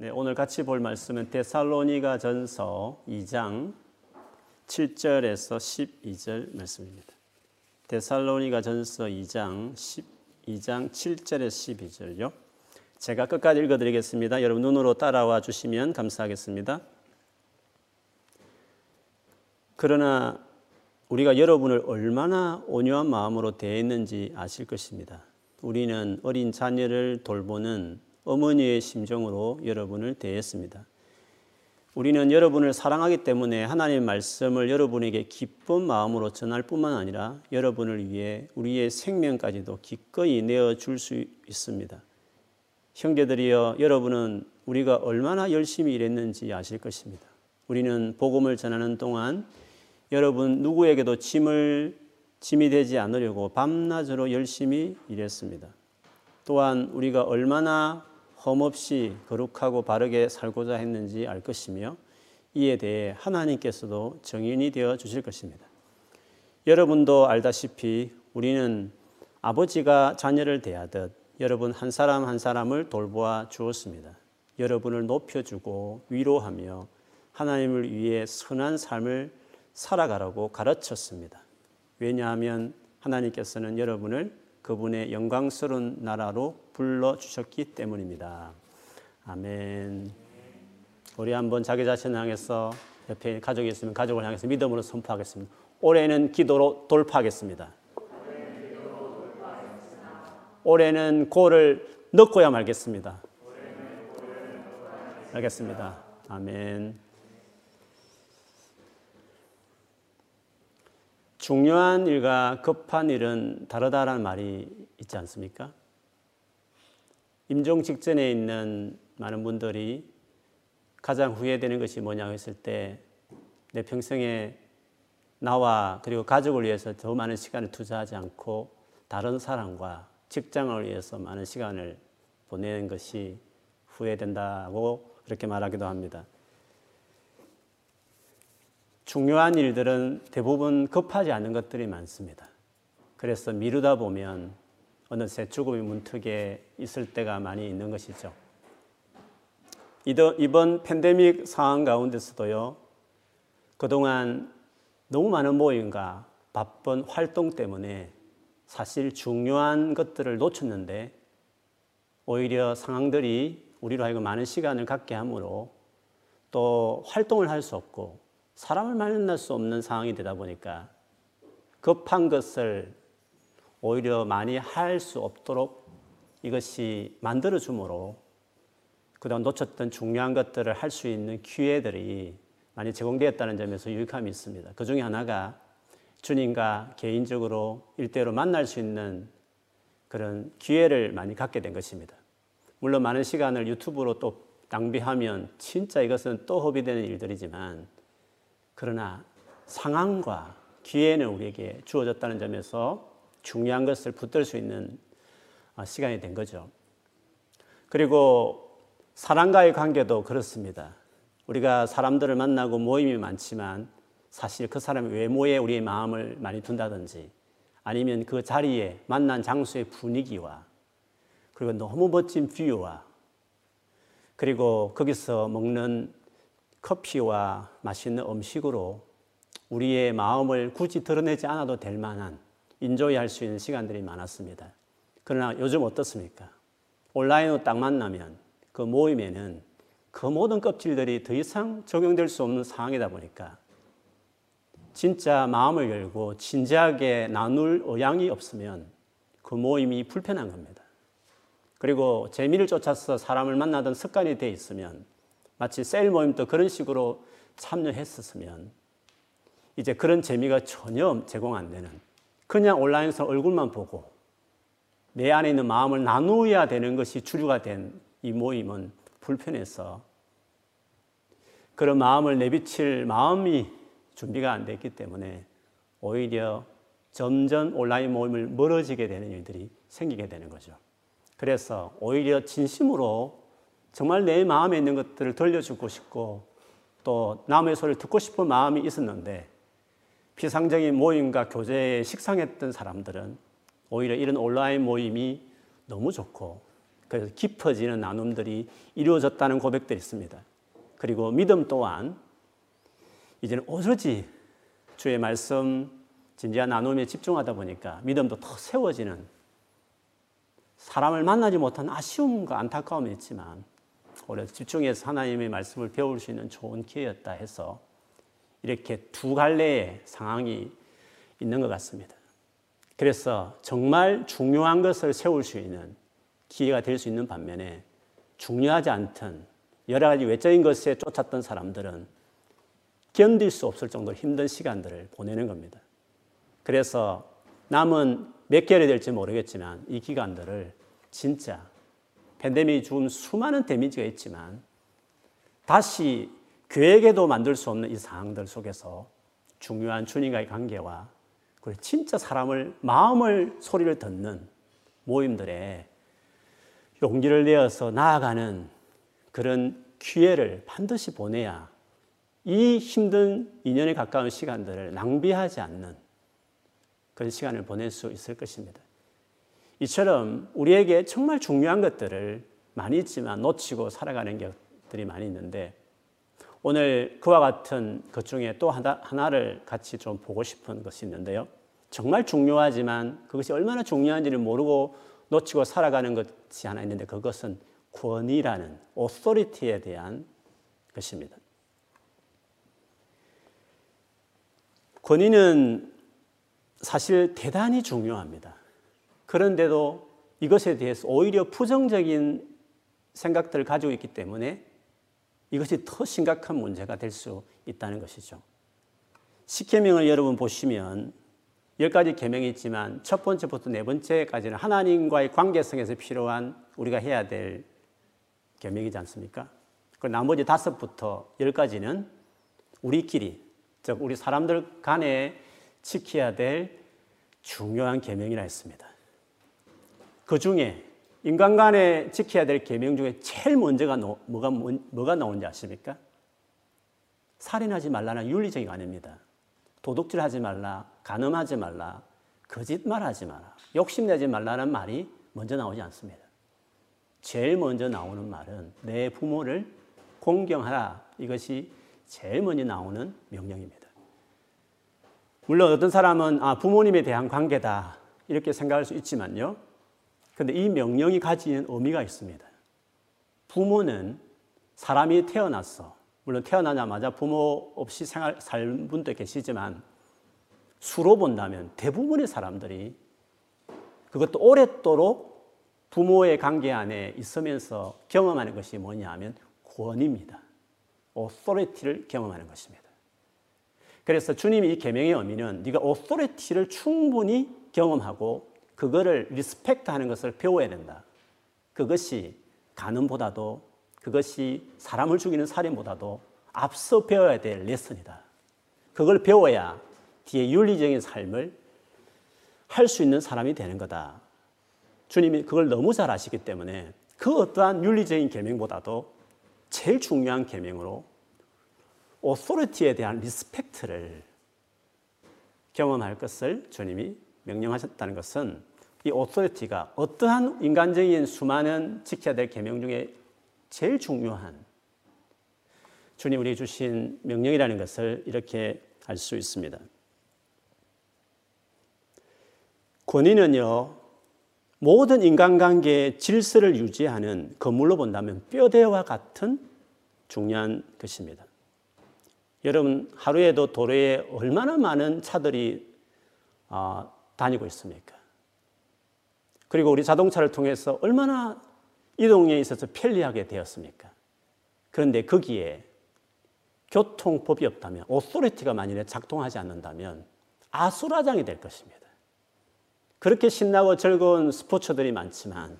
네, 오늘 같이 볼 말씀은 데살로니가 전서 2장 7절에서 12절 말씀입니다. 데살로니가 전서 2장 12장 7절에서 12절요. 제가 끝까지 읽어 드리겠습니다. 여러분 눈으로 따라와 주시면 감사하겠습니다. 그러나 우리가 여러분을 얼마나 온유한 마음으로 대했는지 아실 것입니다. 우리는 어린 자녀를 돌보는 어머니의 심정으로 여러분을 대했습니다. 우리는 여러분을 사랑하기 때문에 하나님의 말씀을 여러분에게 기쁜 마음으로 전할 뿐만 아니라 여러분을 위해 우리의 생명까지도 기꺼이 내어 줄 수 있습니다. 형제들이여 여러분은 우리가 얼마나 열심히 일했는지 아실 것입니다. 우리는 복음을 전하는 동안 여러분 누구에게도 짐을 짐이 되지 않으려고 밤낮으로 열심히 일했습니다. 또한 우리가 얼마나 험없이 거룩하고 바르게 살고자 했는지 알 것이며 이에 대해 하나님께서도 정인이 되어 주실 것입니다. 여러분도 알다시피 우리는 아버지가 자녀를 대하듯 여러분 한 사람 한 사람을 돌보아 주었습니다. 여러분을 높여주고 위로하며 하나님을 위해 선한 삶을 살아가라고 가르쳤습니다. 왜냐하면 하나님께서는 여러분을 그분의 영광스러운 나라로 불러 주셨기 때문입니다. 아멘. 우리 한번 자기 자신을 향해서 옆에 가족이 있으면 가족을 향해서 믿음으로 선포하겠습니다. 올해는 기도로 돌파하겠습니다. 올해는 고를 넣고야 말겠습니다. 알겠습니다. 아멘. 중요한 일과 급한 일은 다르다라는 말이 있지 않습니까? 임종 직전에 있는 많은 분들이 가장 후회되는 것이 뭐냐 했을 때 내 평생에 나와 그리고 가족을 위해서 더 많은 시간을 투자하지 않고 다른 사람과 직장을 위해서 많은 시간을 보내는 것이 후회된다고 그렇게 말하기도 합니다. 중요한 일들은 대부분 급하지 않은 것들이 많습니다. 그래서 미루다 보면 어느새 죽음의 문턱에 있을 때가 많이 있는 것이죠. 이번 팬데믹 상황 가운데서도요, 그동안 너무 많은 모임과 바쁜 활동 때문에 사실 중요한 것들을 놓쳤는데 오히려 상황들이 우리로 하여금 많은 시간을 갖게 하므로 또 활동을 할 수 없고 사람을 만날 수 없는 상황이 되다 보니까 급한 것을 오히려 많이 할 수 없도록 이것이 만들어 주므로 그동안 놓쳤던 중요한 것들을 할 수 있는 기회들이 많이 제공되었다는 점에서 유익함이 있습니다. 그 중에 하나가 주님과 개인적으로 일대로 만날 수 있는 그런 기회를 많이 갖게 된 것입니다. 물론 많은 시간을 유튜브로 또 낭비하면 진짜 이것은 또 허비되는 일들이지만 그러나 상황과 기회는 우리에게 주어졌다는 점에서 중요한 것을 붙들 수 있는 어, 시간이 된 거죠. 그리고 사람과의 관계도 그렇습니다. 우리가 사람들을 만나고 모임이 많지만 사실 그 사람의 외모에 우리의 마음을 많이 둔다든지 아니면 그 자리에 만난 장소의 분위기와 그리고 너무 멋진 view와 그리고 거기서 먹는 커피와 맛있는 음식으로 우리의 마음을 굳이 드러내지 않아도 될 만한 enjoy 할 수 있는 시간들이 많았습니다. 그러나 요즘 어떻습니까? 온라인으로 딱 만나면 그 모임에는 그 모든 껍질들이 더 이상 적용될 수 없는 상황이다 보니까 진짜 마음을 열고 진지하게 나눌 의향이 없으면 그 모임이 불편한 겁니다. 그리고 재미를 쫓아서 사람을 만나던 습관이 돼 있으면 마치 셀 모임도 그런 식으로 참여했었으면 이제 그런 재미가 전혀 제공 안 되는 그냥 온라인에서 얼굴만 보고 내 안에 있는 마음을 나누어야 되는 것이 주류가 된 이 모임은 불편해서 그런 마음을 내비칠 마음이 준비가 안 됐기 때문에 오히려 점점 온라인 모임을 멀어지게 되는 일들이 생기게 되는 거죠. 그래서 오히려 진심으로 정말 내 마음에 있는 것들을 들려주고 싶고 또 남의 소리를 듣고 싶은 마음이 있었는데 비상적인 모임과 교제에 식상했던 사람들은 오히려 이런 온라인 모임이 너무 좋고 그래서 깊어지는 나눔들이 이루어졌다는 고백들이 있습니다. 그리고 믿음 또한 이제는 오로지 주의 말씀 진지한 나눔에 집중하다 보니까 믿음도 더 세워지는 사람을 만나지 못한 아쉬움과 안타까움이 있지만 오히려 집중해서 하나님의 말씀을 배울 수 있는 좋은 기회였다 해서 이렇게 두 갈래의 상황이 있는 것 같습니다. 그래서 정말 중요한 것을 세울 수 있는 기회가 될 수 있는 반면에 중요하지 않던 여러 가지 외적인 것에 쫓았던 사람들은 견딜 수 없을 정도로 힘든 시간들을 보내는 겁니다. 그래서 남은 몇 개월이 될지 모르겠지만 이 기간들을 진짜 팬데믹이 준 수많은 데미지가 있지만 다시 교회에게도 만들 수 없는 이 상황들 속에서 중요한 주님과의 관계와 그리고 진짜 사람을 마음을 소리를 듣는 모임들에 용기를 내어서 나아가는 그런 기회를 반드시 보내야 이 힘든 2년에 가까운 시간들을 낭비하지 않는 그런 시간을 보낼 수 있을 것입니다. 이처럼 우리에게 정말 중요한 것들을 많이 있지만 놓치고 살아가는 것들이 많이 있는데 오늘 그와 같은 것 중에 또 하나, 하나를 같이 좀 보고 싶은 것이 있는데요. 정말 중요하지만 그것이 얼마나 중요한지를 모르고 놓치고 살아가는 것이 하나 있는데 그것은 권위라는 오소리티에 대한 것입니다. 권위는 사실 대단히 중요합니다. 그런데도 이것에 대해서 오히려 부정적인 생각들을 가지고 있기 때문에 이것이 더 심각한 문제가 될 수 있다는 것이죠. 십계명을 여러분 보시면 열 가지 계명이 있지만 첫 번째부터 네 번째까지는 하나님과의 관계성에서 필요한 우리가 해야 될 계명이지 않습니까? 그 나머지 다섯부터 열 가지는 우리끼리 즉 우리 사람들 간에 지켜야 될 중요한 계명이라 했습니다. 그 중에 인간 간에 지켜야 될 계명 중에 제일 먼저가 뭐가 뭐가 나오는지 아십니까? 살인하지 말라는 윤리적인 아닙니다. 도둑질하지 말라, 간음하지 말라, 거짓말하지 마라, 욕심내지 말라는 말이 먼저 나오지 않습니다. 제일 먼저 나오는 말은 내 부모를 공경하라 이것이 제일 먼저 나오는 명령입니다. 물론 어떤 사람은 아 부모님에 대한 관계다 이렇게 생각할 수 있지만요. 근데 이 명령이 가지는 의미가 있습니다. 부모는 사람이 태어났어. 물론 태어나자마자 부모 없이 생활, 살 분도 계시지만 수로 본다면 대부분의 사람들이 그것도 오랫도록 부모의 관계 안에 있으면서 경험하는 것이 뭐냐 하면 권위입니다. authority를 경험하는 것입니다. 그래서 주님이 이 계명의 의미는 네가 authority를 충분히 경험하고 그거를 respect 하는 것을 배워야 된다. 그것이 간음보다도 그것이 사람을 죽이는 살인보다도 앞서 배워야 될 레슨이다. 그걸 배워야 뒤에 윤리적인 삶을 할 수 있는 사람이 되는 거다. 주님이 그걸 너무 잘 아시기 때문에 그 어떠한 윤리적인 계명보다도 제일 중요한 계명으로 authority에 대한 respect를 경험할 것을 주님이 명령하셨다는 것은 이 authority가 어떠한 인간적인 수많은 지켜야 될 계명 중에 제일 중요한 주님 우리 주신 명령이라는 것을 이렇게 알 수 있습니다. 권위는요, 모든 인간관계의 질서를 유지하는 건물로 본다면 뼈대와 같은 중요한 것입니다. 여러분, 하루에도 도로에 얼마나 많은 차들이 어, 다니고 있습니까? 그리고 우리 자동차를 통해서 얼마나 이동에 있어서 편리하게 되었습니까? 그런데 거기에 교통법이 없다면, 오소리티가 만일에 작동하지 않는다면 아수라장이 될 것입니다. 그렇게 신나고 즐거운 스포츠들이 많지만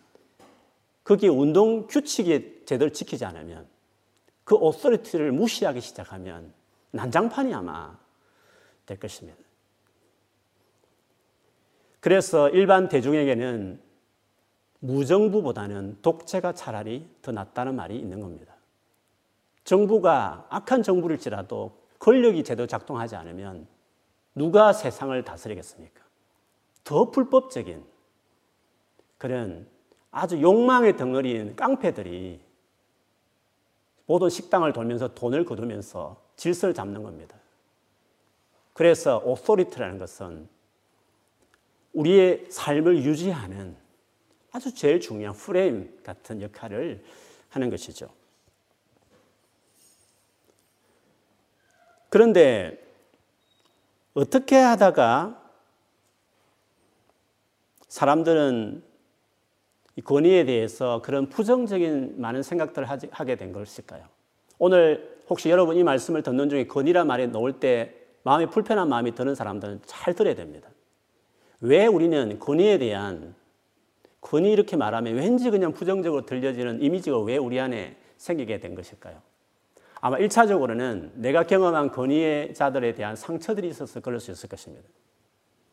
거기에 운동 규칙이 제대로 지키지 않으면 그 오소리티를 무시하기 시작하면 난장판이 아마 될 것입니다. 그래서 일반 대중에게는 무정부보다는 독재가 차라리 더 낫다는 말이 있는 겁니다. 정부가 악한 정부일지라도 권력이 제대로 작동하지 않으면 누가 세상을 다스리겠습니까? 더 불법적인 그런 아주 욕망의 덩어리인 깡패들이 모든 식당을 돌면서 돈을 거두면서 질서를 잡는 겁니다. 그래서 오소리트라는 것은 우리의 삶을 유지하는 아주 제일 중요한 프레임 같은 역할을 하는 것이죠. 그런데 어떻게 하다가 사람들은 이 권위에 대해서 그런 부정적인 많은 생각들을 하게 된 것일까요? 오늘 혹시 여러분 이 말씀을 듣는 중에 권위란 말이 나올 때 마음이 불편한 마음이 드는 사람들은 잘 들어야 됩니다. 왜 우리는 권위에 대한 권위 이렇게 말하면 왠지 그냥 부정적으로 들려지는 이미지가 왜 우리 안에 생기게 된 것일까요? 아마 1차적으로는 내가 경험한 권위의 자들에 대한 상처들이 있어서 그럴 수 있을 것입니다.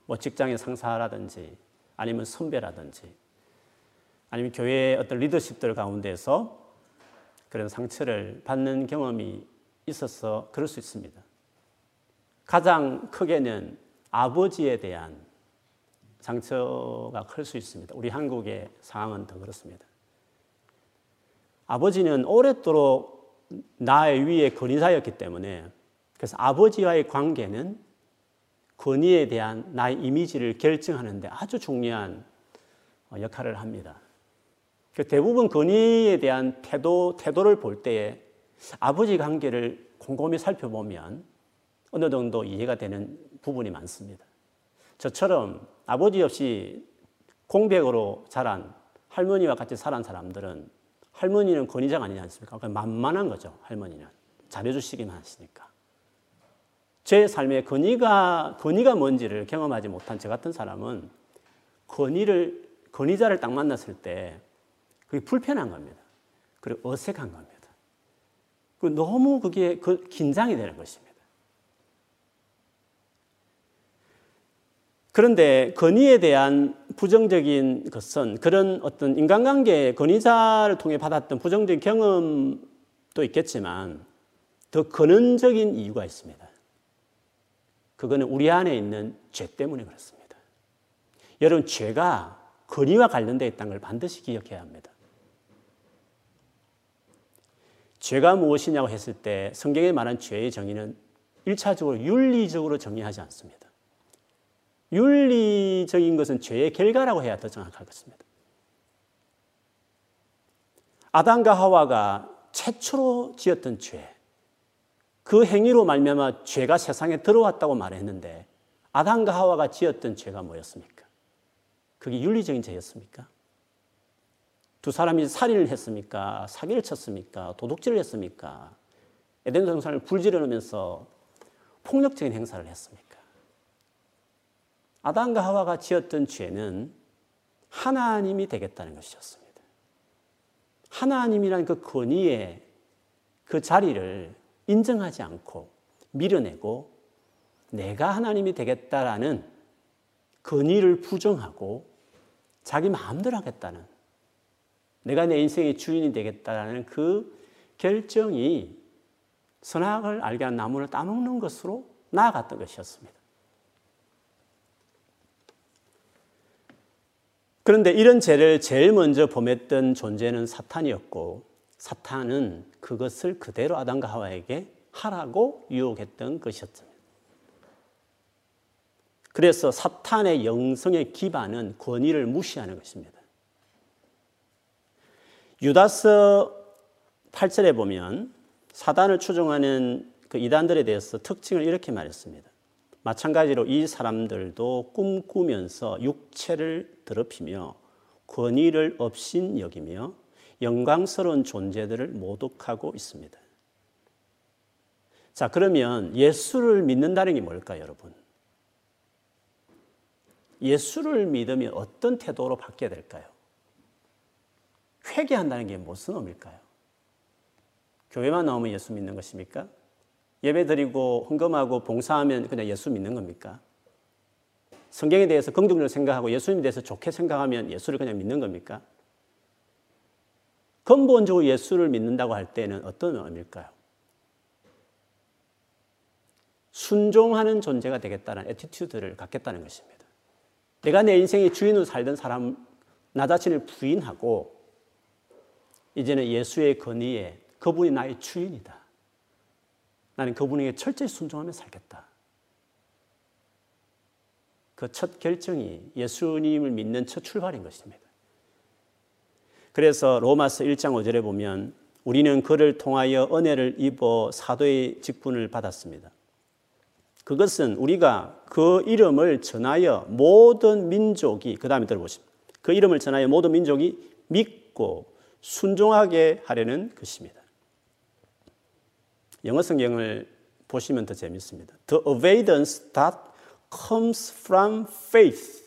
뭐 직장의 상사라든지 아니면 선배라든지 아니면 교회의 어떤 리더십들 가운데서 그런 상처를 받는 경험이 있어서 그럴 수 있습니다. 가장 크게는 아버지에 대한 상처가 클 수 있습니다. 우리 한국의 상황은 더 그렇습니다. 아버지는 오랫도록 나의 위에 권위자였기 때문에 그래서 아버지와의 관계는 권위에 대한 나의 이미지를 결정하는데 아주 중요한 역할을 합니다. 그 대부분 권위에 대한 태도, 태도를 볼 때에 아버지 관계를 곰곰이 살펴보면 어느 정도 이해가 되는 부분이 많습니다. 저처럼 아버지 없이 공백으로 자란 할머니와 같이 살은 사람들은 할머니는 권위자가 아니지 않습니까? 그러니까 만만한 거죠, 할머니는. 잘해주시기만 하시니까. 제 삶에 권위가, 권위가 뭔지를 경험하지 못한 저 같은 사람은 권위를, 권위자를 딱 만났을 때 그게 불편한 겁니다. 그리고 어색한 겁니다. 너무 그게 그 긴장이 되는 것입니다. 그런데 건의에 대한 부정적인 것은 그런 어떤 인간관계 건의자를 통해 받았던 부정적인 경험도 있겠지만 더 근원적인 이유가 있습니다. 그거는 우리 안에 있는 죄 때문에 그렇습니다. 여러분, 죄가 건의와 관련되어 있다는 걸 반드시 기억해야 합니다. 죄가 무엇이냐고 했을 때 성경에 말한 죄의 정의는 1차적으로 윤리적으로 정의하지 않습니다. 윤리적인 것은 죄의 결과라고 해야 더 정확할 것입니다. 아담과 하와가 최초로 지었던 죄, 그 행위로 말미암아 죄가 세상에 들어왔다고 말했는데 아담과 하와가 지었던 죄가 뭐였습니까? 그게 윤리적인 죄였습니까? 두 사람이 살인을 했습니까? 사기를 쳤습니까? 도둑질을 했습니까? 에덴 동산을 불지르면서 폭력적인 행사를 했습니까? 아담과 하와가 지었던 죄는 하나님이 되겠다는 것이었습니다. 하나님이란 그 권위의 그 자리를 인정하지 않고 밀어내고 내가 하나님이 되겠다라는 권위를 부정하고 자기 마음대로 하겠다는 내가 내 인생의 주인이 되겠다라는 그 결정이 선악을 알게 한 나무를 따먹는 것으로 나아갔던 것이었습니다. 그런데 이런 죄를 제일 먼저 범했던 존재는 사탄이었고 사탄은 그것을 그대로 아담과 하와에게 하라고 유혹했던 것이었습니다. 그래서 사탄의 영성의 기반은 권위를 무시하는 것입니다. 유다서 8절에 보면 사단을 추종하는 그 이단들에 대해서 특징을 이렇게 말했습니다. 마찬가지로 이 사람들도 꿈꾸면서 육체를 더럽히며 권위를 없인 여기며 영광스러운 존재들을 모독하고 있습니다. 자, 그러면 예수를 믿는다는 게 뭘까요, 여러분? 예수를 믿으면 어떤 태도로 바뀌어야 될까요? 회개한다는 게 무슨 의미일까요? 교회만 나오면 예수 믿는 것입니까? 예배 드리고 헌금하고 봉사하면 그냥 예수 믿는 겁니까? 성경에 대해서 긍정적으로 생각하고 예수님에 대해서 좋게 생각하면 예수를 그냥 믿는 겁니까? 근본적으로 예수를 믿는다고 할 때는 어떤 의미일까요? 순종하는 존재가 되겠다는 attitude를 갖겠다는 것입니다. 내가 내 인생의 주인으로 살던 사람 나 자신을 부인하고 이제는 예수의 건의에 그분이 나의 주인이다. 나는 그분에게 철저히 순종하며 살겠다. 그 첫 결정이 예수님을 믿는 첫 출발인 것입니다. 그래서 로마서 1장 5절에 보면 우리는 그를 통하여 은혜를 입어 사도의 직분을 받았습니다. 그것은 우리가 그 이름을 전하여 모든 민족이 그 다음에 들어보십시오. 그 이름을 전하여 모든 민족이 믿고 순종하게 하려는 것입니다. 영어 성경을 보시면 더 재밌습니다. The obedience that comes from faith.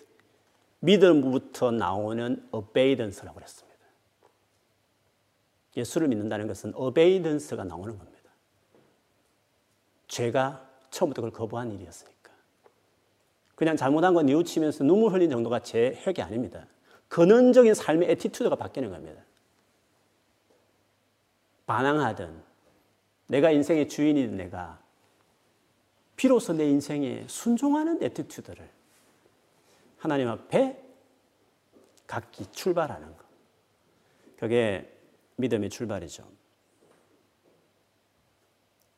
믿음부터 나오는 obedience라고 그랬습니다. 예수를 믿는다는 것은 obedience가 나오는 겁니다. 죄가 처음부터 그걸 거부한 일이었으니까. 그냥 잘못한 거 뉘우치면서 눈물 흘린 정도가 제 획이 아닙니다. 근원적인 삶의 attitude가 바뀌는 겁니다. 반항하던 내가 인생의 주인이던 내가 비로소 내 인생에 순종하는 attitude를 하나님 앞에 갖기 출발하는 것. 그게 믿음의 출발이죠.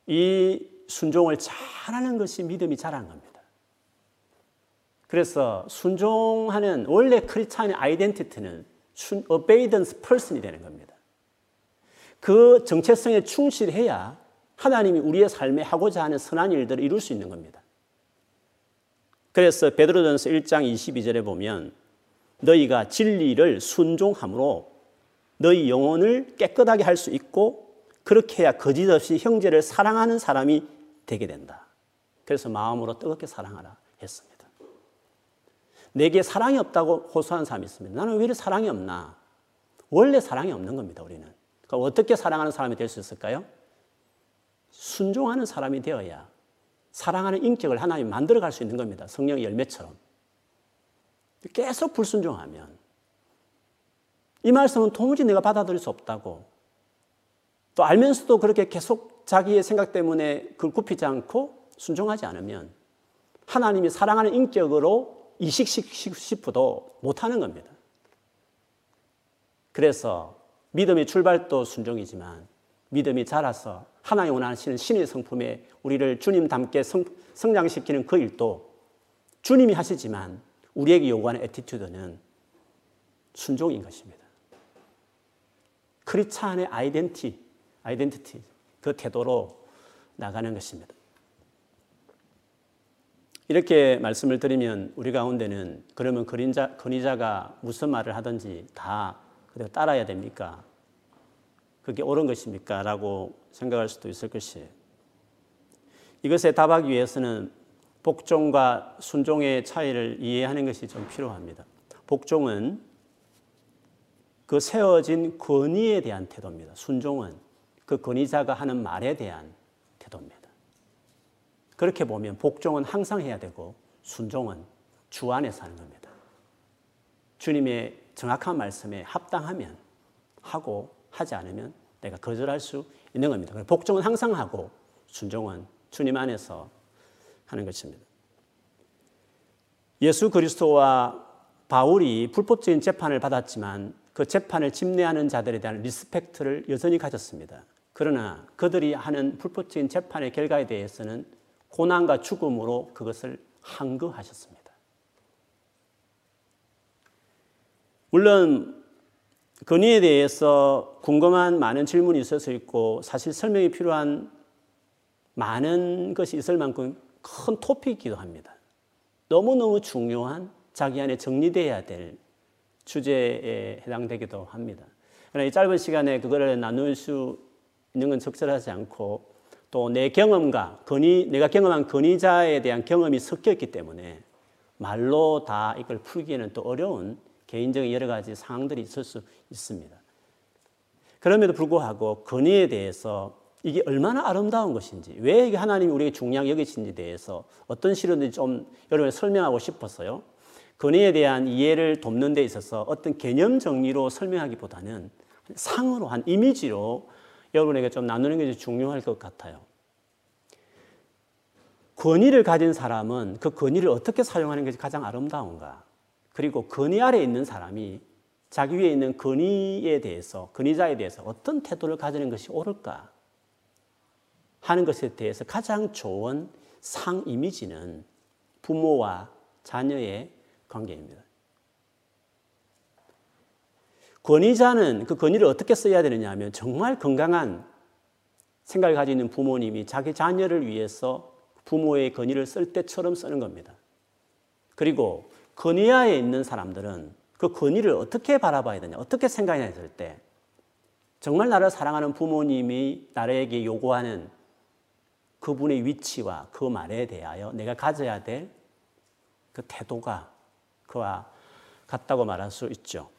이 순종을 잘하는 것이 믿음이 자란 겁니다. 그래서 순종하는 원래 크리스찬의 아이덴티티는 obedience person이 되는 겁니다. 그 정체성에 충실해야 하나님이 우리의 삶에 하고자 하는 선한 일들을 이룰 수 있는 겁니다. 그래서 베드로전서 1장 22절에 보면 너희가 진리를 순종함으로 너희 영혼을 깨끗하게 할 수 있고 그렇게 해야 거짓 없이 형제를 사랑하는 사람이 되게 된다. 그래서 마음으로 뜨겁게 사랑하라 했습니다. 내게 사랑이 없다고 호소하는 사람이 있습니다. 나는 왜 이렇게 사랑이 없나? 원래 사랑이 없는 겁니다, 우리는. 그러니까 어떻게 사랑하는 사람이 될 수 있을까요? 순종하는 사람이 되어야 사랑하는 인격을 하나님 만들어 갈 수 있는 겁니다. 성령의 열매처럼. 계속 불순종하면 이 말씀은 도무지 내가 받아들일 수 없다고 또 알면서도 그렇게 계속 자기의 생각 때문에 그걸 굽히지 않고 순종하지 않으면 하나님이 사랑하는 인격으로 이식시키고 싶어도 못하는 겁니다. 그래서 믿음의 출발도 순종이지만 믿음이 자라서 하나님 원하시는 신의 성품에 우리를 주님 닮게 성, 성장시키는 그 일도 주님이 하시지만 우리에게 요구하는 attitude는 순종인 것입니다. 크리스찬의 identi, identity, 그 태도로 나가는 것입니다. 이렇게 말씀을 드리면 우리 가운데는 그러면 권위자, 권위자가 무슨 말을 하든지 다 그대로 따라야 됩니까? 그게 옳은 것입니까? 라고 생각할 수도 있을 것이에요. 이것에 답하기 위해서는 복종과 순종의 차이를 이해하는 것이 좀 필요합니다. 복종은 그 세워진 권위에 대한 태도입니다. 순종은 그 권위자가 하는 말에 대한 태도입니다. 그렇게 보면 복종은 항상 해야 되고 순종은 주 안에서 하는 겁니다. 주님의 정확한 말씀에 합당하면 하고 하지 않으면 내가 거절할 수 있는 겁니다. 복종은 항상 하고 순종은 주님 안에서 하는 것입니다. 예수 그리스도와 바울이 불법적인 재판을 받았지만 그 재판을 집례하는 자들에 대한 respect를 여전히 가졌습니다. 그러나 그들이 하는 불법적인 재판의 결과에 대해서는 고난과 죽음으로 그것을 항거하셨습니다. 물론 건의에 대해서 궁금한 많은 질문이 수 있고 사실 설명이 필요한 많은 것이 있을 만큼 큰 토픽이기도 합니다. 너무너무 중요한 자기 안에 정리되어야 될 주제에 해당되기도 합니다. 그러나 이 짧은 시간에 그거를 나눌 수 있는 건 적절하지 않고 또 내 경험과 건의, 내가 경험한 건의자에 대한 경험이 섞여 있기 때문에 말로 다 이걸 풀기에는 또 어려운 개인적인 여러 가지 상황들이 있을 수 있습니다. 그럼에도 불구하고 건의에 대해서 이게 얼마나 아름다운 것인지, 왜 이게 하나님이 우리에게 중요하게 여기신지 대해서 어떤 시련인지 좀 여러분에 설명하고 싶었어요. 건의에 대한 이해를 돕는 데 있어서 어떤 개념 정리로 설명하기보다는 상으로 한 이미지로 여러분에게 좀 나누는 것이 중요할 것 같아요. 권위를 가진 사람은 그 권위를 어떻게 사용하는 것이 가장 아름다운가? 그리고 권위 아래 있는 사람이 자기 위에 있는 건의에 대해서, 건의자에 대해서 어떤 태도를 가지는 것이 옳을까 하는 것에 대해서 가장 좋은 상 이미지는 부모와 자녀의 관계입니다. 권위자는 그 권위를 어떻게 써야 되느냐 하면 정말 건강한 생각을 가지고 있는 부모님이 자기 자녀를 위해서 부모의 권위를 쓸 때처럼 쓰는 겁니다. 그리고 권위하에 있는 사람들은 그 권위를 어떻게 바라봐야 되냐, 어떻게 생각해야 했을 때 정말 나를 사랑하는 부모님이 나에게 요구하는 그분의 위치와 그 말에 대하여 내가 가져야 될 그 태도가 그와 같다고 말할 수 있죠.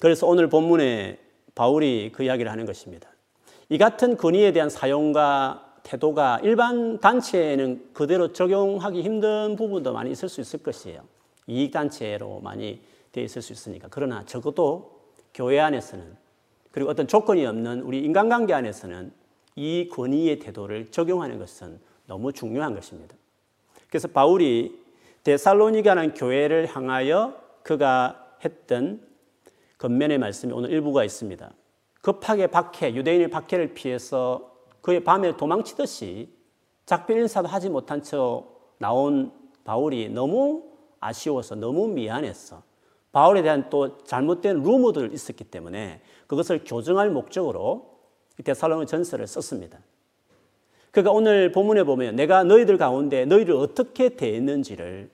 그래서 오늘 본문에 바울이 그 이야기를 하는 것입니다. 이 같은 권위에 대한 사용과 태도가 일반 단체에는 그대로 적용하기 힘든 부분도 많이 있을 수 있을 것이에요. 이익단체로 많이 되어 있을 수 있으니까. 그러나 적어도 교회 안에서는 그리고 어떤 조건이 없는 우리 인간관계 안에서는 이 권위의 태도를 적용하는 것은 너무 중요한 것입니다. 그래서 바울이 데살로니가는 교회를 향하여 그가 했던 겉면의 말씀이 오늘 일부가 있습니다. 급하게 박해, 유대인의 박해를 피해서 그의 밤에 도망치듯이 작별 인사도 하지 못한 채 나온 바울이 너무 아쉬워서 너무 미안했어. 바울에 대한 또 잘못된 루머들 있었기 때문에 그것을 교정할 목적으로 데살로니 전서를 썼습니다. 그러니까 오늘 본문에 보면 내가 너희들 가운데 너희를 어떻게 대했는지를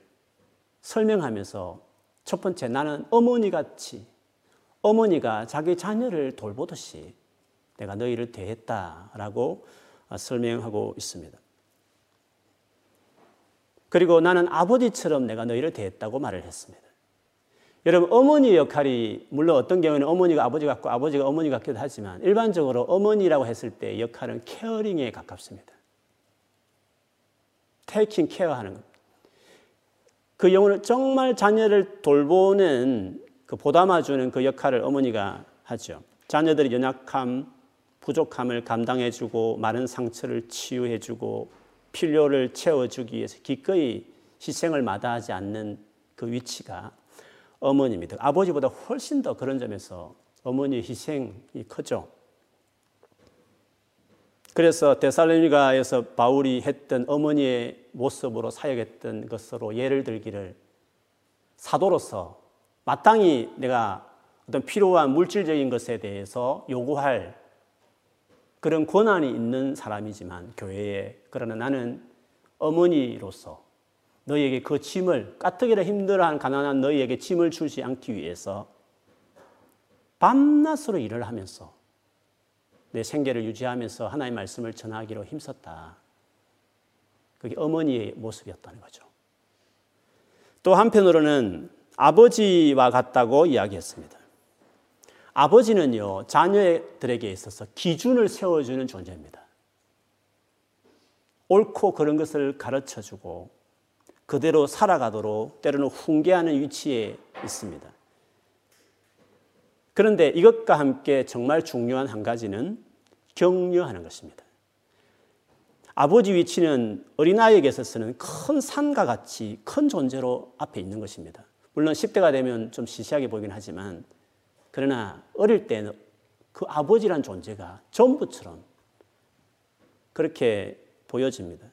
설명하면서 첫 번째 나는 어머니 같이 어머니가 자기 자녀를 돌보듯이 내가 너희를 대했다라고 설명하고 있습니다. 그리고 나는 아버지처럼 내가 너희를 대했다고 말을 했습니다. 여러분, 어머니 역할이, 물론 어떤 경우에는 어머니가 아버지 같고 아버지가 어머니 같기도 하지만 일반적으로 어머니라고 했을 때 역할은 케어링에 가깝습니다. 테이킹 케어 하는 것. 그 영혼을 정말 자녀를 돌보는 그 보담아주는 그 역할을 어머니가 하죠. 자녀들의 연약함, 부족함을 감당해주고 많은 상처를 치유해주고 필요를 채워주기 위해서 기꺼이 희생을 마다하지 않는 그 위치가 어머니입니다. 아버지보다 훨씬 더 그런 점에서 어머니의 희생이 크죠. 그래서 데살로니가에서 바울이 했던 어머니의 모습으로 사역했던 것으로 예를 들기를 사도로서 마땅히 내가 어떤 필요한 물질적인 것에 대해서 요구할 그런 권한이 있는 사람이지만 교회에 그러나 나는 어머니로서 너희에게 그 짐을 까뜩이라 힘들어하는 가난한 너희에게 짐을 주지 않기 위해서 밤낮으로 일을 하면서 내 생계를 유지하면서 하나님의 말씀을 전하기로 힘썼다. 그게 어머니의 모습이었다는 거죠. 또 한편으로는 아버지와 같다고 이야기했습니다. 아버지는요, 자녀들에게 있어서 기준을 세워주는 존재입니다. 옳고 그런 것을 가르쳐 주고 그대로 살아가도록 때로는 훈계하는 위치에 있습니다. 그런데 이것과 함께 정말 중요한 한 가지는 격려하는 것입니다. 아버지 위치는 어린아이에게 있어서는 큰 산과 같이 큰 존재로 앞에 있는 것입니다. 물론 10대가 되면 좀 시시하게 보이긴 하지만 그러나 어릴 때는 그 아버지란 존재가 전부처럼 그렇게 보여집니다.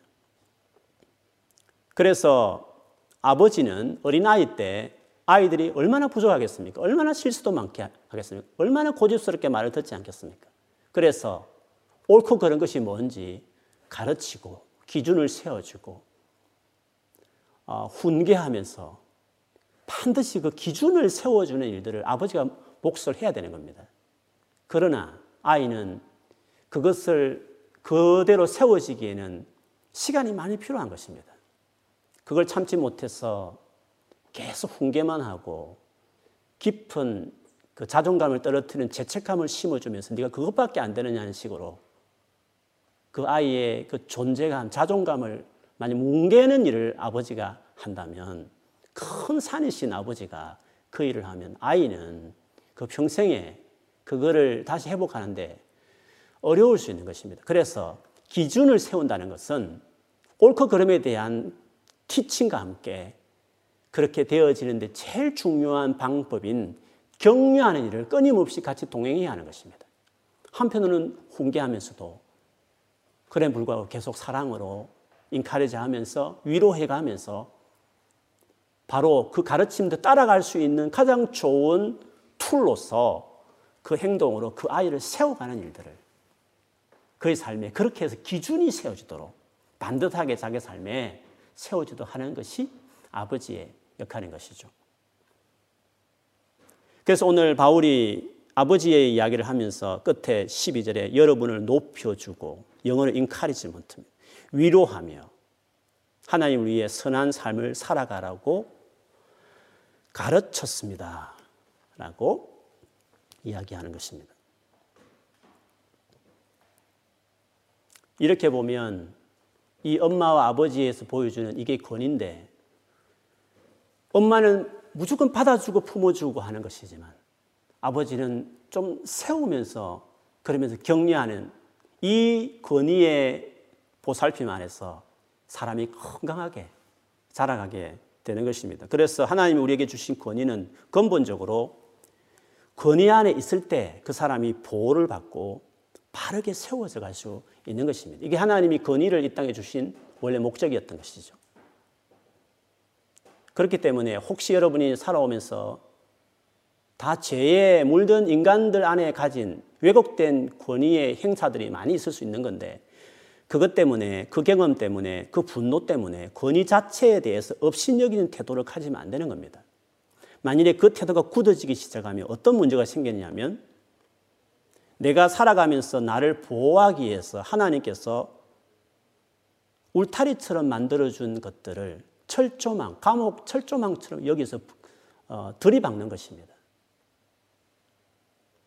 그래서 아버지는 어린아이 때 아이들이 얼마나 부족하겠습니까? 얼마나 실수도 많게 하겠습니까? 얼마나 고집스럽게 말을 듣지 않겠습니까? 그래서 옳고 그런 것이 뭔지 가르치고 기준을 세워주고 어, 훈계하면서 반드시 그 기준을 세워주는 일들을 아버지가 몫을 해야 되는 겁니다. 그러나 아이는 그것을 그대로 세워지기에는 시간이 많이 필요한 것입니다. 그걸 참지 못해서 계속 훈계만 하고 깊은 그 자존감을 떨어뜨리는 죄책감을 심어주면서 네가 그것밖에 안 되느냐는 식으로 그 아이의 그 존재감, 자존감을 많이 뭉개는 일을 아버지가 한다면 큰 산이신 아버지가 그 일을 하면 아이는 그 평생에 그거를 다시 회복하는데 어려울 수 있는 것입니다. 그래서 기준을 세운다는 것은 옳고 그름에 대한 티칭과 함께 그렇게 되어지는데 제일 중요한 방법인 격려하는 일을 끊임없이 같이 동행해야 하는 것입니다. 한편으로는 훈계하면서도 그래 불구하고 계속 사랑으로 인카레지 하면서 위로해 가면서 바로 그 가르침도 따라갈 수 있는 가장 좋은 tool로서 그 행동으로 그 아이를 세워가는 일들을 그의 삶에 그렇게 해서 기준이 세워지도록 반듯하게 자기 삶에 세워지도록 하는 것이 아버지의 역할인 것이죠. 그래서 오늘 바울이 아버지의 이야기를 하면서 끝에 12절에 여러분을 높여주고 영어로 encouragement 위로하며 하나님을 위해 선한 삶을 살아가라고 가르쳤습니다. 라고 이야기하는 것입니다. 이렇게 보면 이 엄마와 아버지에서 보여주는 이게 권인데 엄마는 무조건 받아주고 품어주고 하는 것이지만 아버지는 좀 세우면서 그러면서 격려하는 이 권위의 보살핌 안에서 사람이 건강하게 자라가게 되는 것입니다. 그래서 하나님이 우리에게 주신 권위는 근본적으로 권위 안에 있을 때 그 사람이 보호를 받고 바르게 세워져 갈 수 있는 것입니다. 이게 하나님이 권위를 이 땅에 주신 원래 목적이었던 것이죠. 그렇기 때문에 혹시 여러분이 살아오면서 다 죄에 물든 인간들 안에 가진 왜곡된 권위의 행사들이 많이 있을 수 있는 건데 그것 때문에 그 경험 때문에 그 분노 때문에 권위 자체에 대해서 업신여기는 태도를 가지면 안 되는 겁니다. 만일에 그 태도가 굳어지기 시작하면 어떤 문제가 생겼냐면 내가 살아가면서 나를 보호하기 위해서 하나님께서 울타리처럼 만들어준 것들을 철조망, 감옥 철조망처럼 여기서 어, 들이박는 것입니다.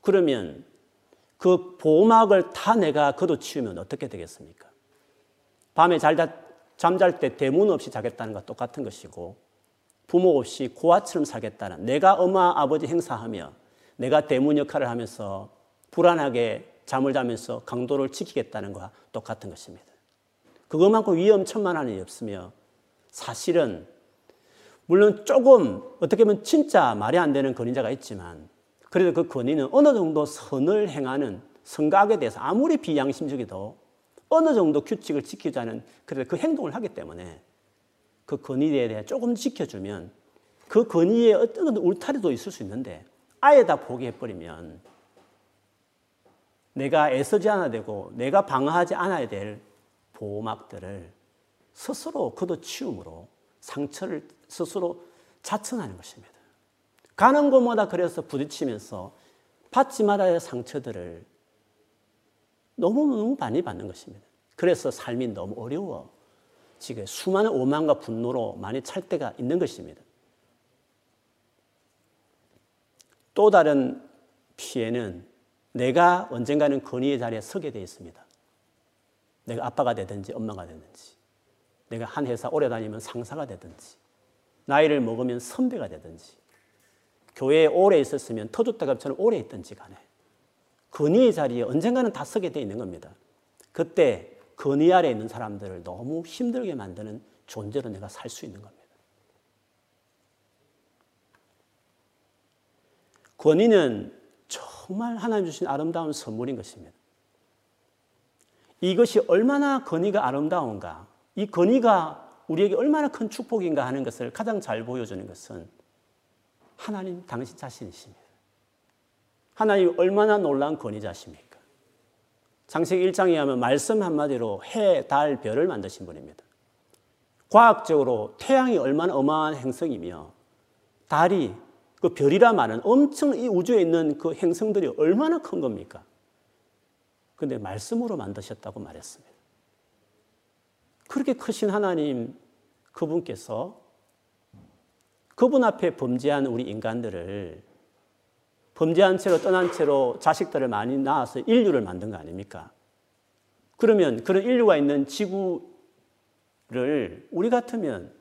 그러면 그 보호막을 다 내가 걷어치우면 어떻게 되겠습니까? 밤에 잘 잠잘 때 대문 없이 자겠다는 것 똑같은 것이고 부모 없이 고아처럼 살겠다는 내가 엄마 아버지 행사하며 내가 대문 역할을 하면서 불안하게 잠을 자면서 강도를 지키겠다는 것과 똑같은 것입니다. 그것만큼 위험천만한 일이 없으며 사실은 물론 조금 어떻게 보면 진짜 말이 안 되는 권위자가 있지만 그래도 그 권위는 어느 정도 선을 행하는 성각에 대해서 아무리 비양심적이도 어느 정도 규칙을 지키자는 그래서 그 행동을 하기 때문에 그 권위에 대해 조금 지켜주면 그 권위에 어떤 울타리도 있을 수 있는데 아예 다 포기해버리면 내가 애쓰지 않아야 되고 내가 방어하지 않아야 될 보호막들을 스스로 걷어치움으로 상처를 스스로 자천하는 것입니다. 가는 곳마다 그래서 부딪히면서 받지 말아야 할 상처들을 너무너무 많이 받는 것입니다. 그래서 삶이 너무 어려워. 지금 수많은 오만과 분노로 많이 찰 때가 있는 것입니다. 또 다른 피해는 내가 언젠가는 권위의 자리에 서게 되어 있습니다. 내가 아빠가 되든지 엄마가 되든지, 내가 한 회사 오래 다니면 상사가 되든지, 나이를 먹으면 선배가 되든지, 교회에 오래 있었으면 터줏대감처럼 오래 있든지 간에 권위의 자리에 언젠가는 다 서게 돼 있는 겁니다. 그때 권위 아래 있는 사람들을 너무 힘들게 만드는 존재로 내가 살 수 있는 겁니다. 권위는 정말 하나님 주신 아름다운 선물인 것입니다. 이것이 얼마나 권위가 아름다운가, 이 권위가 우리에게 얼마나 큰 축복인가 하는 것을 가장 잘 보여주는 것은 하나님 당신 자신이십니다. 하나님 얼마나 놀라운 권위자십니까? 창세기 1장에 하면 말씀 한마디로 해, 달, 별을 만드신 분입니다. 과학적으로 태양이 얼마나 어마어마한 행성이며 달이 그 별이라 말은 엄청 이 우주에 있는 그 행성들이 얼마나 큰 겁니까? 근데 말씀으로 만드셨다고 말했습니다. 그렇게 크신 하나님 그분께서 그분 앞에 범죄한 우리 인간들을 범죄한 채로 떠난 채로 자식들을 많이 낳아서 인류를 만든 거 아닙니까? 그러면 그런 인류가 있는 지구를 우리 같으면,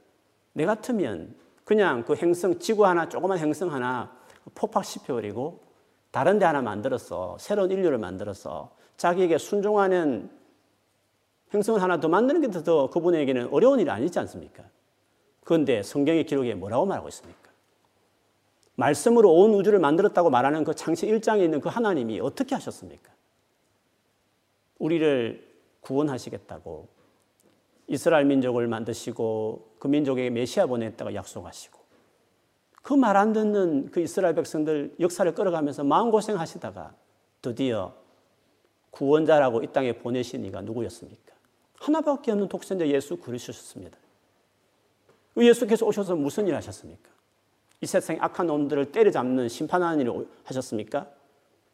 내 같으면 그냥 그 행성, 지구 하나, 조그만 행성 하나 폭파시켜버리고 다른 데 하나 만들어서 새로운 인류를 만들어서 자기에게 순종하는 행성을 하나 더 만드는 게 더 그분에게는 어려운 일이 아니지 않습니까? 그런데 성경의 기록에 뭐라고 말하고 있습니까? 말씀으로 온 우주를 만들었다고 말하는 그 창세 1장에 있는 그 하나님이 어떻게 하셨습니까? 우리를 구원하시겠다고 이스라엘 민족을 만드시고 그 민족에게 메시아 보냈다고 약속하시고 그 말 안 듣는 그 이스라엘 백성들 역사를 끌어가면서 마음고생 하시다가 드디어 구원자라고 이 땅에 보내신 이가 누구였습니까? 하나밖에 없는 독생자 예수 그리스도셨습니다. 그 예수께서 오셔서 무슨 일 하셨습니까? 이 세상의 악한 놈들을 때려잡는 심판하는 일을 하셨습니까?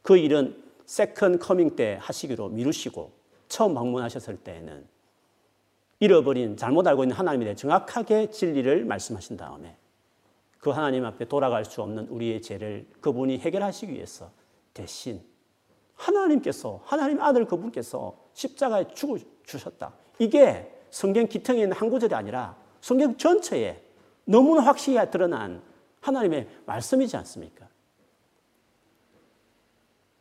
그 일은 second coming 때 하시기로 미루시고 처음 방문하셨을 때에는 잃어버린 잘못 알고 있는 하나님에 대해 정확하게 진리를 말씀하신 다음에 그 하나님 앞에 돌아갈 수 없는 우리의 죄를 그분이 해결하시기 위해서 대신 하나님께서 하나님 아들 그분께서 십자가에 죽어 주셨다. 이게 성경 기통에 있는 한 구절이 아니라 성경 전체에 너무나 확실히 드러난 하나님의 말씀이지 않습니까?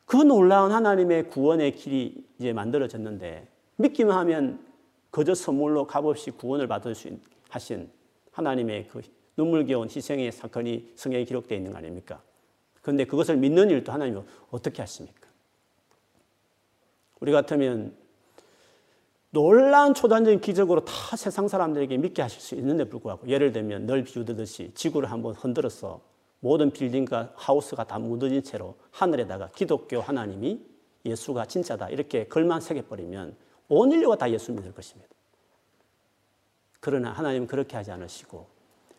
그 놀라운 하나님의 구원의 길이 이제 만들어졌는데 믿기만 하면 거저 선물로 값없이 구원을 받을 수 하신 하나님의 그 눈물겨운 희생의 사건이 성경에 기록되어 있는 거 아닙니까? 그런데 그것을 믿는 일도 하나님은 어떻게 하십니까? 우리 같으면 놀라운 초단적인 기적으로 다 세상 사람들에게 믿게 하실 수 있는데 불구하고 예를 들면 널 비우듯이 지구를 한번 흔들어서 모든 빌딩과 하우스가 다 무너진 채로 하늘에다가 기독교 하나님이 예수가 진짜다 이렇게 글만 새겨버리면 온 인류가 다 예수 믿을 것입니다. 그러나 하나님은 그렇게 하지 않으시고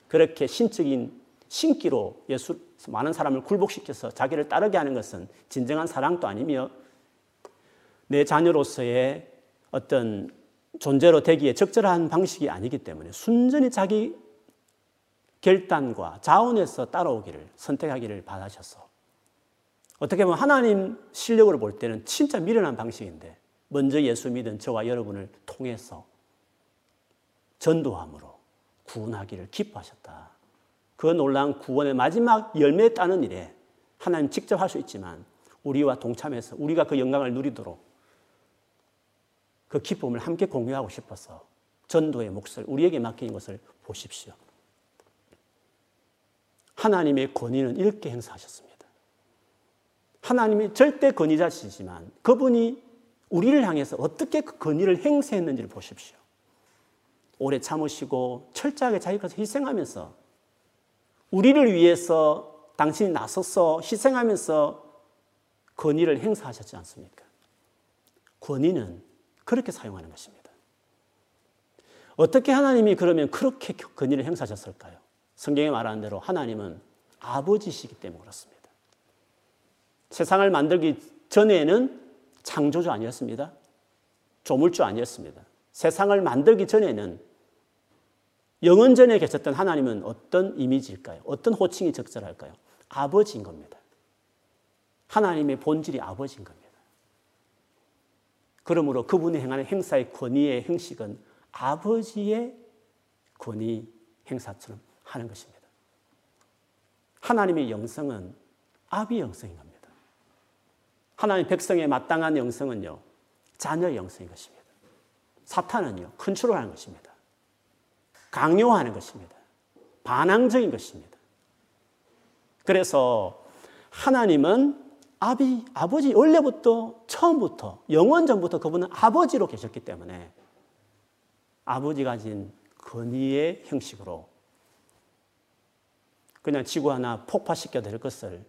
그렇게 신적인 신기로 예수 많은 사람을 굴복시켜서 자기를 따르게 하는 것은 진정한 사랑도 아니며 내 자녀로서의 어떤 존재로 되기에 적절한 방식이 아니기 때문에 순전히 자기 결단과 자원에서 따라오기를 선택하기를 바라셔서 어떻게 보면 하나님 실력으로 볼 때는 진짜 미련한 방식인데 먼저 예수 믿은 저와 여러분을 통해서 전도함으로 구원하기를 기뻐하셨다. 그 놀라운 구원의 마지막 열매 따는 일에 하나님 직접 할 수 있지만 우리와 동참해서 우리가 그 영광을 누리도록 그 기쁨을 함께 공유하고 싶어서 전도의 몫을 우리에게 맡긴 것을 보십시오. 하나님의 권위는 이렇게 행사하셨습니다. 하나님이 절대 권위자시지만 그분이 우리를 향해서 어떻게 그 권위를 행사했는지를 보십시오. 오래 참으시고 철저하게 자기 것을 희생하면서 우리를 위해서 당신이 나서서 희생하면서 권위를 행사하셨지 않습니까? 권위는 그렇게 사용하는 것입니다. 어떻게 하나님이 그러면 그렇게 권위를 행사하셨을까요? 성경에 말하는 대로 하나님은 아버지시기 때문에 그렇습니다. 세상을 만들기 전에는 창조주 아니었습니다. 조물주 아니었습니다. 세상을 만들기 전에는 영원 전에 계셨던 하나님은 어떤 이미지일까요? 어떤 호칭이 적절할까요? 아버지인 겁니다. 하나님의 본질이 아버지인 겁니다. 그러므로 그분이 행하는 행사의 권위의 형식은 아버지의 권위 행사처럼 하는 것입니다. 하나님의 영성은 아비의 영성인 겁니다. 하나님 백성의 마땅한 영성은요, 자녀의 영성인 것입니다. 사탄은요, 컨트롤하는 것입니다. 강요하는 것입니다. 반항적인 것입니다. 그래서 하나님은 아비, 아버지, 원래부터, 처음부터, 영원전부터 그분은 아버지로 계셨기 때문에 아버지가 가진 권위의 형식으로 그냥 지구 하나 폭파시켜 될 것을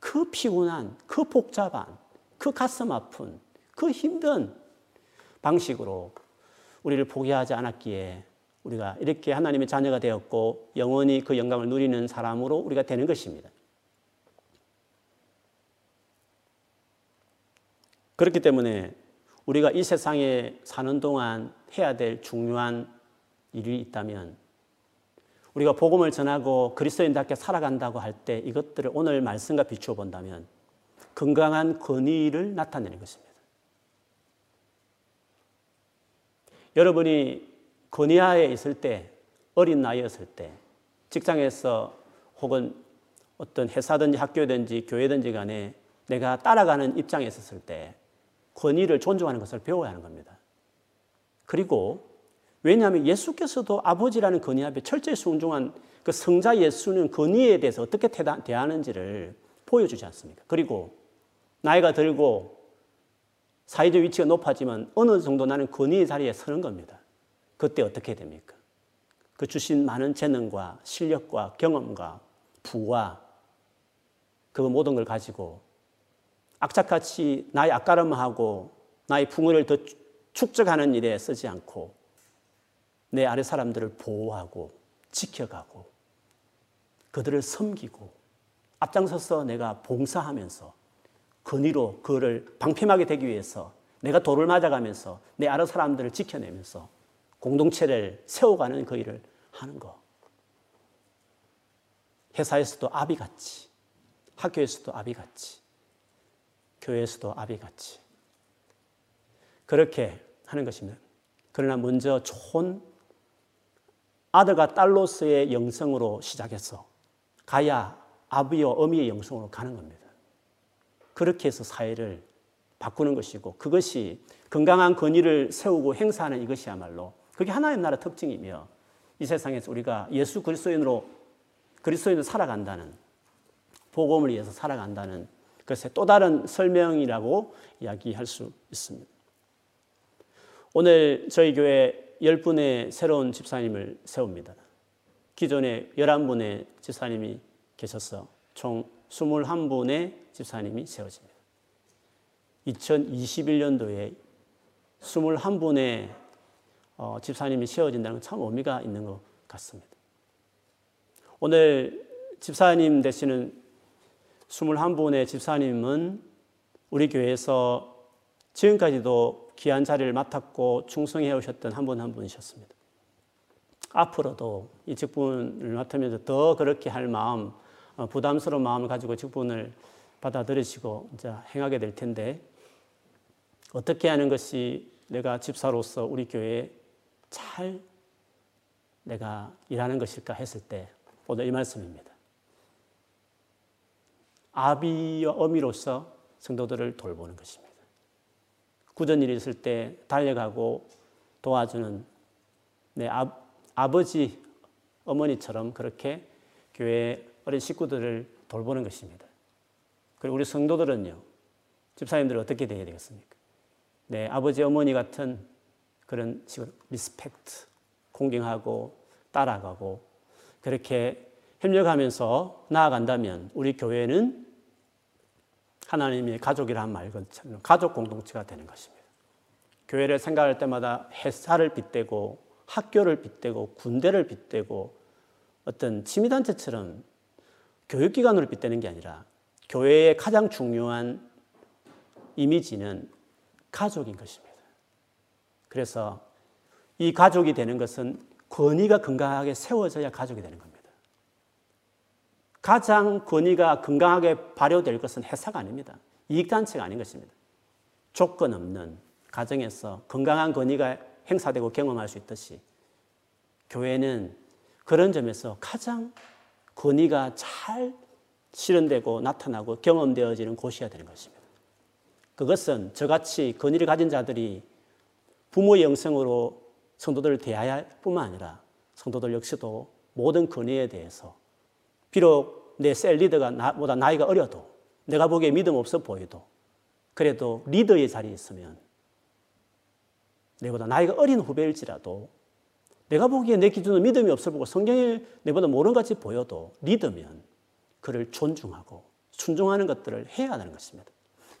그 피곤한, 그 복잡한, 그 가슴 아픈, 그 힘든 방식으로 우리를 포기하지 않았기에 우리가 이렇게 하나님의 자녀가 되었고 영원히 그 영광을 누리는 사람으로 우리가 되는 것입니다. 그렇기 때문에 우리가 이 세상에 사는 동안 해야 될 중요한 일이 있다면 우리가 복음을 전하고 그리스도인답게 살아간다고 할 때 이것들을 오늘 말씀과 비추어 본다면 건강한 권위를 나타내는 것입니다. 여러분이 권위하에 있을 때, 어린 나이였을 때, 직장에서 혹은 어떤 회사든지 학교든지 교회든지 간에 내가 따라가는 입장에 있었을 때 권위를 존중하는 것을 배워야 하는 겁니다. 그리고 왜냐하면 예수께서도 아버지라는 권위 앞에 철저히 순종한 그 성자 예수는 건의에 대해서 어떻게 대하는지를 보여주지 않습니까? 그리고 나이가 들고 사회적 위치가 높아지면 어느 정도 나는 건의의 자리에 서는 겁니다. 그때 어떻게 됩니까? 그 주신 많은 재능과 실력과 경험과 부와 그 모든 걸 가지고 악착같이 나의 악가름하고 나의 풍요를 더 축적하는 일에 쓰지 않고 내 아래 사람들을 보호하고 지켜가고 그들을 섬기고 앞장서서 내가 봉사하면서 근위로 그를 방패막이 되기 위해서 내가 돌을 맞아가면서 내 아래 사람들을 지켜내면서 공동체를 세워가는 그 일을 하는 거. 회사에서도 아비같이, 학교에서도 아비같이, 교회에서도 아비같이. 그렇게 하는 것입니다. 그러나 먼저 좋은 아들과 딸로서의 영성으로 시작해서 가야 아비와 어미의 영성으로 가는 겁니다. 그렇게 해서 사회를 바꾸는 것이고 그것이 건강한 권위를 세우고 행사하는 이것이야말로 그게 하나님 나라 특징이며 이 세상에서 우리가 예수 그리스도인으로 그리스도인으로 살아간다는 복음을 위해서 살아간다는 것의 또 다른 설명이라고 이야기할 수 있습니다. 오늘 저희 교회 10분의 새로운 집사님을 세웁니다. 기존에 11분의 집사님이 계셔서 총 21분의 집사님이 세워집니다. 2021년도에 21분의 어, 집사님이 세워진다는 건 참 의미가 있는 것 같습니다. 오늘 집사님 되시는 21분의 집사님은 우리 교회에서 지금까지도 귀한 자리를 맡았고 충성해 오셨던 한 분한 분이셨습니다. 앞으로도 이 직분을 맡으면서 더 그렇게 할 마음, 어, 부담스러운 마음을 가지고 직분을 받아들이시고 이제 행하게 될 텐데 어떻게 하는 것이 내가 집사로서 우리 교회에 잘 내가 일하는 것일까 했을 때 오늘 이 말씀입니다. 아비와 어미로서 성도들을 돌보는 것입니다. 궂은 일이 있을 때 달려가고 도와주는 내 아, 아버지, 어머니처럼 그렇게 교회 어린 식구들을 돌보는 것입니다. 그리고 우리 성도들은요, 집사님들 어떻게 되어야 되겠습니까? 네, 아버지, 어머니 같은 그런 식으로 respect, 공경하고 따라가고 그렇게 협력하면서 나아간다면 우리 교회는 하나님의 가족이란 말 것처럼 가족 공동체가 되는 것입니다. 교회를 생각할 때마다 회사를 빗대고 학교를 빗대고 군대를 빗대고 어떤 취미단체처럼 교육기관으로 빗대는 게 아니라 교회의 가장 중요한 이미지는 가족인 것입니다. 그래서 이 가족이 되는 것은 권위가 건강하게 세워져야 가족이 되는 겁니다. 가장 권위가 건강하게 발효될 것은 회사가 아닙니다. 이익단체가 아닌 것입니다. 조건 없는 가정에서 건강한 권위가 행사되고 경험할 수 있듯이 교회는 그런 점에서 가장 권위가 잘 실현되고 나타나고 경험되어지는 곳이어야 되는 것입니다. 그것은 저같이 권위를 가진 자들이 부모의 영성으로 성도들을 대해야 할 뿐만 아니라 성도들 역시도 모든 권위에 대해서 비록 내 셀 리더가 나보다 나이가 어려도 내가 보기에 믿음 없어 보여도 그래도 리더의 자리에 있으면 내보다 나이가 어린 후배일지라도 내가 보기에 내 기준으로 믿음이 없어 보고 성경이 내보다 모르는 같이 보여도 리더면 그를 존중하고 순종하는 것들을 해야 하는 것입니다.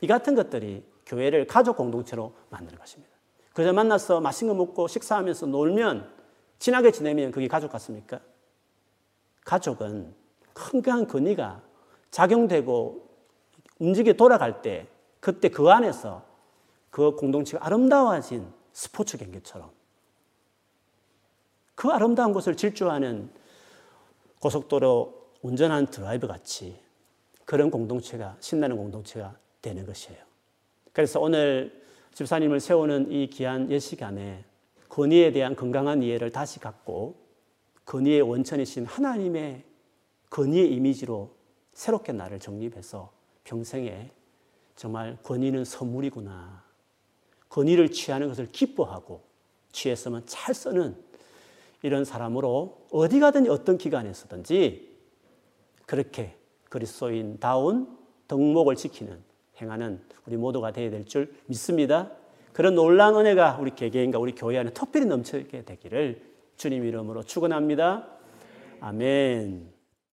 이 같은 것들이 교회를 가족 공동체로 만드는 것입니다. 그저 만나서 맛있는 거 먹고 식사하면서 놀면 친하게 지내면 그게 가족 같습니까? 가족은 건강한 권위가 작용되고 움직여 돌아갈 때 그때 그 안에서 그 공동체가 아름다워진 스포츠 경기처럼 그 아름다운 곳을 질주하는 고속도로 운전하는 드라이브 같이 그런 공동체가 신나는 공동체가 되는 것이에요. 그래서 오늘 집사님을 세우는 이 귀한 예시간에 권위에 대한 건강한 이해를 다시 갖고 권위의 원천이신 하나님의 권위의 이미지로 새롭게 나를 정립해서 평생에 정말 권위는 선물이구나. 권위를 취하는 것을 기뻐하고 취했으면 잘 쓰는 이런 사람으로 어디 가든 어떤 기관에서든지 그렇게 그리스도인다운 덕목을 지키는 행하는 우리 모두가 되어야 될 줄 믿습니다. 그런 놀라운 은혜가 우리 개개인과 우리 교회 안에 특별히 넘치게 되기를 주님 이름으로 축원합니다. 아멘.